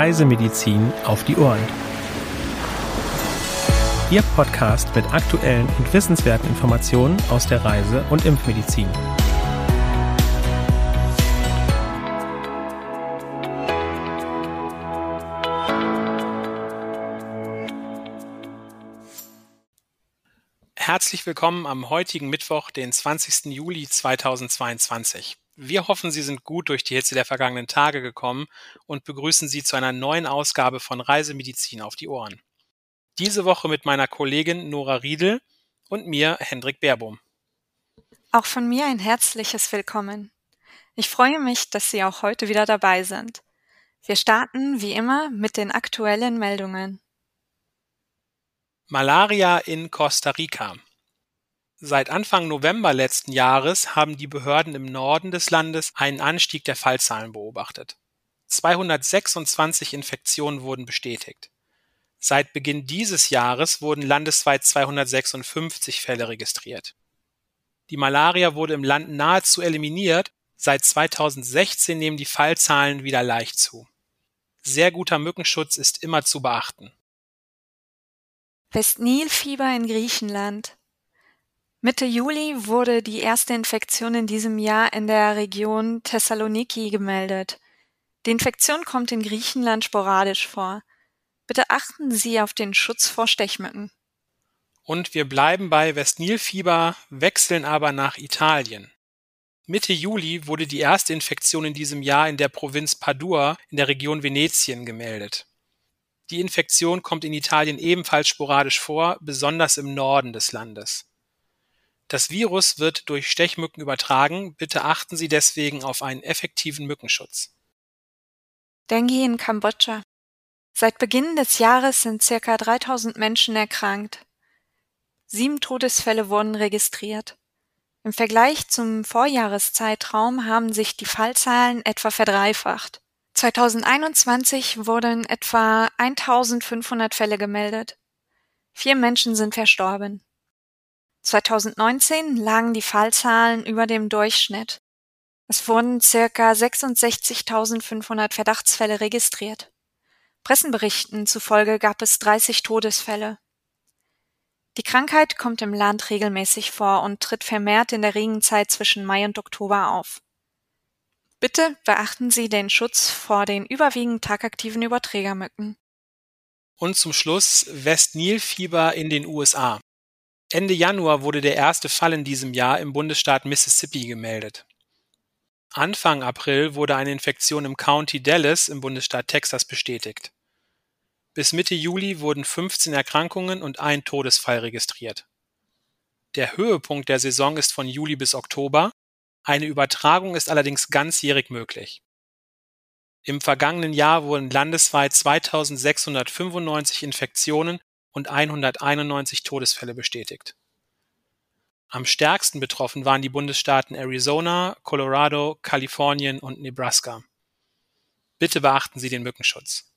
Reisemedizin auf die Ohren. Ihr Podcast mit aktuellen und wissenswerten Informationen aus der Reise- und Impfmedizin. Herzlich willkommen am heutigen Mittwoch, den 20. Juli 2022. Wir hoffen, Sie sind gut durch die Hitze der vergangenen Tage gekommen und begrüßen Sie zu einer neuen Ausgabe von Reisemedizin auf die Ohren. Diese Woche mit meiner Kollegin Nora Riedel und mir, Hendrik Baerbohm. Auch von mir ein herzliches Willkommen. Ich freue mich, dass Sie auch heute wieder dabei sind. Wir starten wie immer mit den aktuellen Meldungen. Malaria in Costa Rica. Seit Anfang November letzten Jahres haben die Behörden im Norden des Landes einen Anstieg der Fallzahlen beobachtet. 226 Infektionen wurden bestätigt. Seit Beginn dieses Jahres wurden landesweit 256 Fälle registriert. Die Malaria wurde im Land nahezu eliminiert, seit 2016 nehmen die Fallzahlen wieder leicht zu. Sehr guter Mückenschutz ist immer zu beachten. Westnilfieber in Griechenland. Mitte Juli wurde die erste Infektion in diesem Jahr in der Region Thessaloniki gemeldet. Die Infektion kommt in Griechenland sporadisch vor. Bitte achten Sie auf den Schutz vor Stechmücken. Und wir bleiben bei Westnilfieber, wechseln aber nach Italien. Mitte Juli wurde die erste Infektion in diesem Jahr in der Provinz Padua in der Region Venetien gemeldet. Die Infektion kommt in Italien ebenfalls sporadisch vor, besonders im Norden des Landes. Das Virus wird durch Stechmücken übertragen, bitte achten Sie deswegen auf einen effektiven Mückenschutz. Dengue in Kambodscha. Seit Beginn des Jahres sind circa 3000 Menschen erkrankt. Sieben Todesfälle wurden registriert. Im Vergleich zum Vorjahreszeitraum haben sich die Fallzahlen etwa verdreifacht. 2021 wurden etwa 1500 Fälle gemeldet. Vier Menschen sind verstorben. 2019 lagen die Fallzahlen über dem Durchschnitt. Es wurden circa 66.500 Verdachtsfälle registriert. Pressenberichten zufolge gab es 30 Todesfälle. Die Krankheit kommt im Land regelmäßig vor und tritt vermehrt in der Regenzeit zwischen Mai und Oktober auf. Bitte beachten Sie den Schutz vor den überwiegend tagaktiven Überträgermücken. Und zum Schluss Westnilfieber in den USA. Ende Januar wurde der erste Fall in diesem Jahr im Bundesstaat Mississippi gemeldet. Anfang April wurde eine Infektion im County Dallas im Bundesstaat Texas bestätigt. Bis Mitte Juli wurden 15 Erkrankungen und ein Todesfall registriert. Der Höhepunkt der Saison ist von Juli bis Oktober, eine Übertragung ist allerdings ganzjährig möglich. Im vergangenen Jahr wurden landesweit 2695 Infektionen und 191 Todesfälle bestätigt. Am stärksten betroffen waren die Bundesstaaten Arizona, Colorado, Kalifornien und Nebraska. Bitte beachten Sie den Mückenschutz.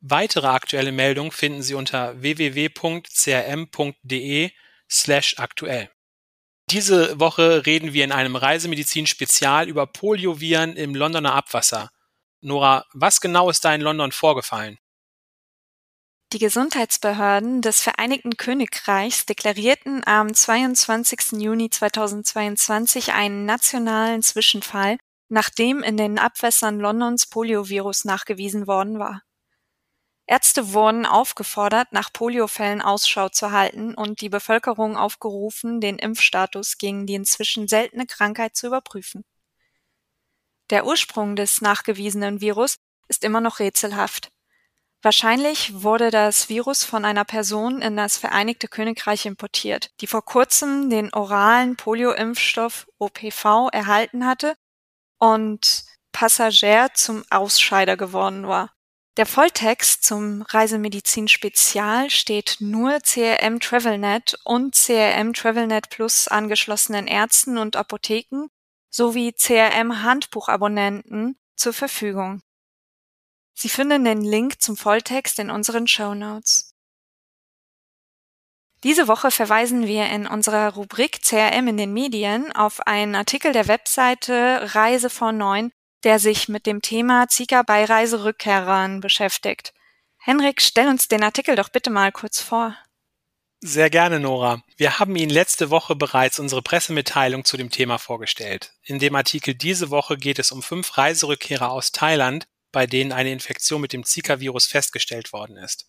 Weitere aktuelle Meldungen finden Sie unter www.crm.de slash aktuell. Diese Woche reden wir in einem Reisemedizin-Spezial über Polioviren im Londoner Abwasser. Nora, was genau ist da in London vorgefallen? Die Gesundheitsbehörden des Vereinigten Königreichs deklarierten am 22. Juni 2022 einen nationalen Zwischenfall, nachdem in den Abwässern Londons Poliovirus nachgewiesen worden war. Ärzte wurden aufgefordert, nach Poliofällen Ausschau zu halten und die Bevölkerung aufgerufen, den Impfstatus gegen die inzwischen seltene Krankheit zu überprüfen. Der Ursprung des nachgewiesenen Virus ist immer noch rätselhaft. Wahrscheinlich wurde das Virus von einer Person in das Vereinigte Königreich importiert, die vor kurzem den oralen Polioimpfstoff OPV erhalten hatte und Passagier zum Ausscheider geworden war. Der Volltext zum Reisemedizin Spezial steht nur CRM TravelNet und CRM TravelNet Plus angeschlossenen Ärzten und Apotheken sowie CRM Handbuchabonnenten zur Verfügung. Sie finden den Link zum Volltext in unseren Show Notes. Diese Woche verweisen wir in unserer Rubrik CRM in den Medien auf einen Artikel der Webseite Reise vor 9 der sich mit dem Thema Zika bei Reiserückkehrern beschäftigt. Henrik, stell uns den Artikel doch bitte mal kurz vor. Sehr gerne, Nora. Wir haben Ihnen letzte Woche bereits unsere Pressemitteilung zu dem Thema vorgestellt. In dem Artikel diese Woche geht es um fünf Reiserückkehrer aus Thailand, bei denen eine Infektion mit dem Zika-Virus festgestellt worden ist.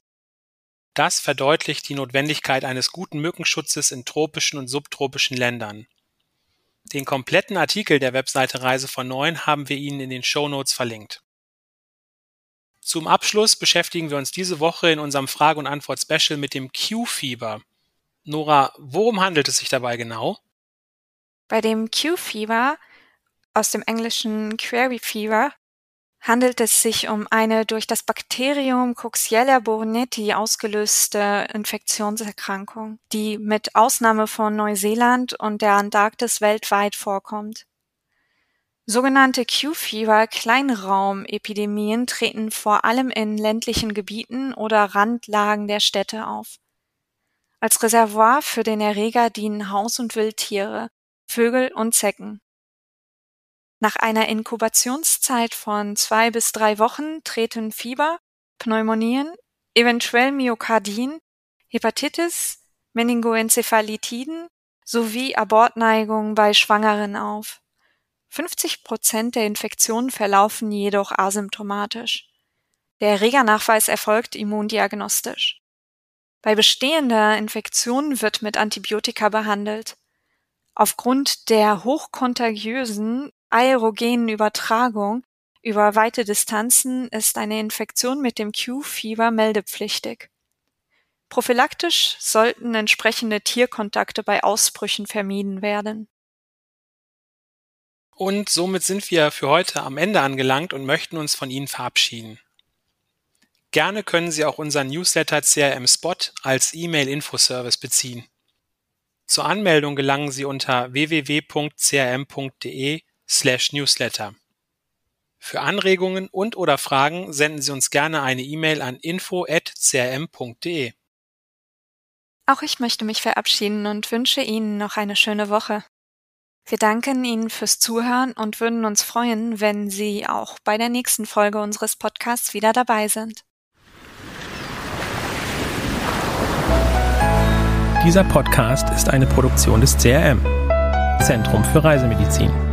Das verdeutlicht die Notwendigkeit eines guten Mückenschutzes in tropischen und subtropischen Ländern. Den kompletten Artikel der Webseite Reise von Neun haben wir Ihnen in den Show Notes verlinkt. Zum Abschluss beschäftigen wir uns diese Woche in unserem Frage- und Antwort-Special mit dem Q-Fieber. Nora, worum handelt es sich dabei genau? Bei dem Q-Fieber, aus dem englischen Query Fever, handelt es sich um eine durch das Bakterium Coxiella burnetii ausgelöste Infektionserkrankung, die mit Ausnahme von Neuseeland und der Antarktis weltweit vorkommt. Sogenannte Q-Fever-Kleinraumepidemien treten vor allem in ländlichen Gebieten oder Randlagen der Städte auf. Als Reservoir für den Erreger dienen Haus- und Wildtiere, Vögel und Zecken. Nach einer Inkubationszeit von zwei bis drei Wochen treten Fieber, Pneumonien, eventuell Myokardien, Hepatitis, Meningoenzephalitiden sowie Abortneigung bei Schwangeren auf. 50 Prozent der Infektionen verlaufen jedoch asymptomatisch. Der Erregernachweis erfolgt immundiagnostisch. Bei bestehender Infektion wird mit Antibiotika behandelt. Aufgrund der hochkontagiösen aerogenen Übertragung über weite Distanzen ist eine Infektion mit dem Q-Fieber meldepflichtig. Prophylaktisch sollten entsprechende Tierkontakte bei Ausbrüchen vermieden werden. Und somit sind wir für heute am Ende angelangt und möchten uns von Ihnen verabschieden. Gerne können Sie auch unseren Newsletter CRM Spot als E-Mail-Infoservice beziehen. Zur Anmeldung gelangen Sie unter www.crm.de slash newsletter. Für Anregungen und oder Fragen senden Sie uns gerne eine E-Mail an info@crm.de. Auch ich möchte mich verabschieden und wünsche Ihnen noch eine schöne Woche. Wir danken Ihnen fürs Zuhören und würden uns freuen, wenn Sie auch bei der nächsten Folge unseres Podcasts wieder dabei sind. Dieser Podcast ist eine Produktion des CRM, Zentrum für Reisemedizin.